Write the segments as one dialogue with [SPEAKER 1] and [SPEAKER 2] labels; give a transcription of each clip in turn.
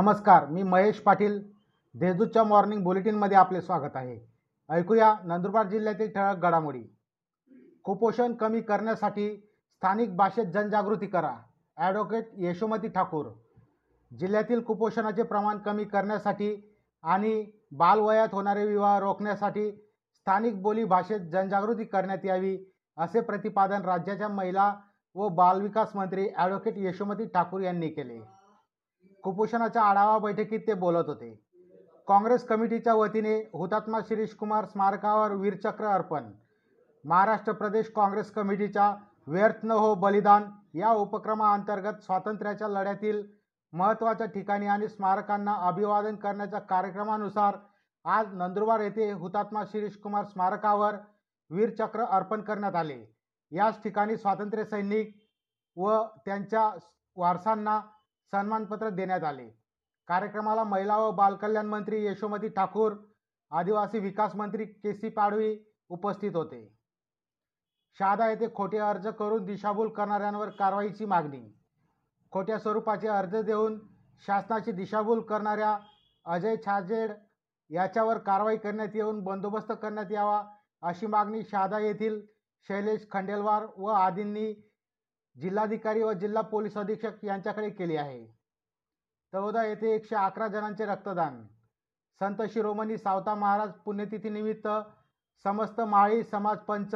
[SPEAKER 1] नमस्कार मी महेश पाटील. देजूच्या मॉर्निंग बुलेटिनमध्ये आपले स्वागत आहे. ऐकूया नंदुरबार जिल्ह्यातील ठळक घडामोडी. कुपोषण कमी करण्यासाठी स्थानिक भाषेत जनजागृती करा. ॲडव्होकेट यशोमती ठाकूर. जिल्ह्यातील कुपोषणाचे प्रमाण कमी करण्यासाठी आणि बालवयात होणारे विवाह रोखण्यासाठी स्थानिक बोली भाषेत जनजागृती करण्यात यावी असे प्रतिपादन राज्याच्या महिला व बालविकास मंत्री ॲडव्होकेट यशोमती ठाकूर यांनी केले. कुपोषणाच्या आढावा बैठकीत ते बोलत होते. काँग्रेस कमिटीच्या वतीने हुतात्मा शिरीष कुमार स्मारकावर वीरचक्र अर्पण. महाराष्ट्र प्रदेश काँग्रेस कमिटीच्या व्यर्थ न हो बलिदान या उपक्रमाअंतर्गत स्वातंत्र्याच्या लढ्यातील महत्त्वाच्या ठिकाणी आणि स्मारकांना अभिवादन करण्याच्या कार्यक्रमानुसार आज नंदुरबार येथे हुतात्मा शिरीष कुमार स्मारकावर वीरचक्र अर्पण करण्यात आले. याच ठिकाणी स्वातंत्र्य सैनिक व त्यांच्या वारसांना सन्मानपत्र देण्यात आले. कार्यक्रमाला महिला व बालकल्याण मंत्री यशोमती ठाकूर आदिवासी विकास मंत्री के सी पाडवी उपस्थित होते. शहादा येथे खोटे अर्ज करून दिशाभूल करणाऱ्यांवर कारवाईची मागणी. खोट्या स्वरूपाचे अर्ज देऊन शासनाची दिशाभूल करणाऱ्या अजय छाजेड याच्यावर कारवाई करण्यात येऊन बंदोबस्त करण्यात यावा अशी मागणी शहादा येथील शैलेश खंडेलवार व आदींनी जिल्हाधिकारी व जिल्हा पोलीस अधीक्षक यांच्याकडे केली आहे. तळोदा येथे एकशे अकरा जणांचे रक्तदान. संत शिरोमणी सावता महाराज पुण्यतिथीनिमित्त समस्त माळी समाज पंच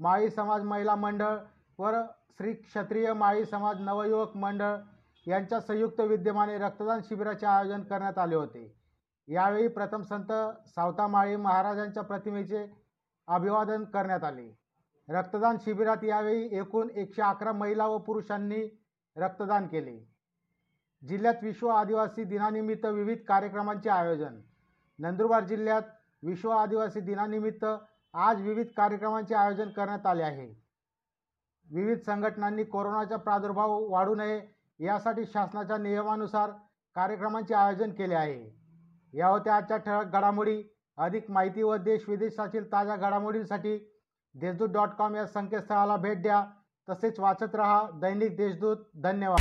[SPEAKER 1] माळी समाज महिला मंडळ व श्री क्षत्रिय माळी समाज नवयुवक मंडळ यांच्या संयुक्त विद्यमाने रक्तदान शिबिराचे आयोजन करण्यात आले होते. यावेळी प्रथम संत सावता माळी महाराजांच्या प्रतिमेचे अभिवादन करण्यात आले. रक्तदान शिबिरात यावेळी एकूण एकशे अकरा महिला व पुरुषांनी रक्तदान केले. जिल्ह्यात विश्व आदिवासी दिनानिमित्त विविध कार्यक्रमांचे आयोजन. नंदुरबार जिल्ह्यात विश्व आदिवासी दिनानिमित्त आज विविध कार्यक्रमांचे आयोजन करण्यात आले आहे. विविध संघटनांनी कोरोनाचा प्रादुर्भाव वाढू नये यासाठी शासनाच्या नियमानुसार कार्यक्रमांचे आयोजन केले आहे. या होत्या आजच्या ठळक घडामोडी. अधिक माहिती व देश विदेशातील ताज्या घडामोडींसाठी देशदूत डॉट कॉम या संकेतस्थळाला भेट द्या. तसेच वाचत रहा दैनिक देशदूत. धन्यवाद.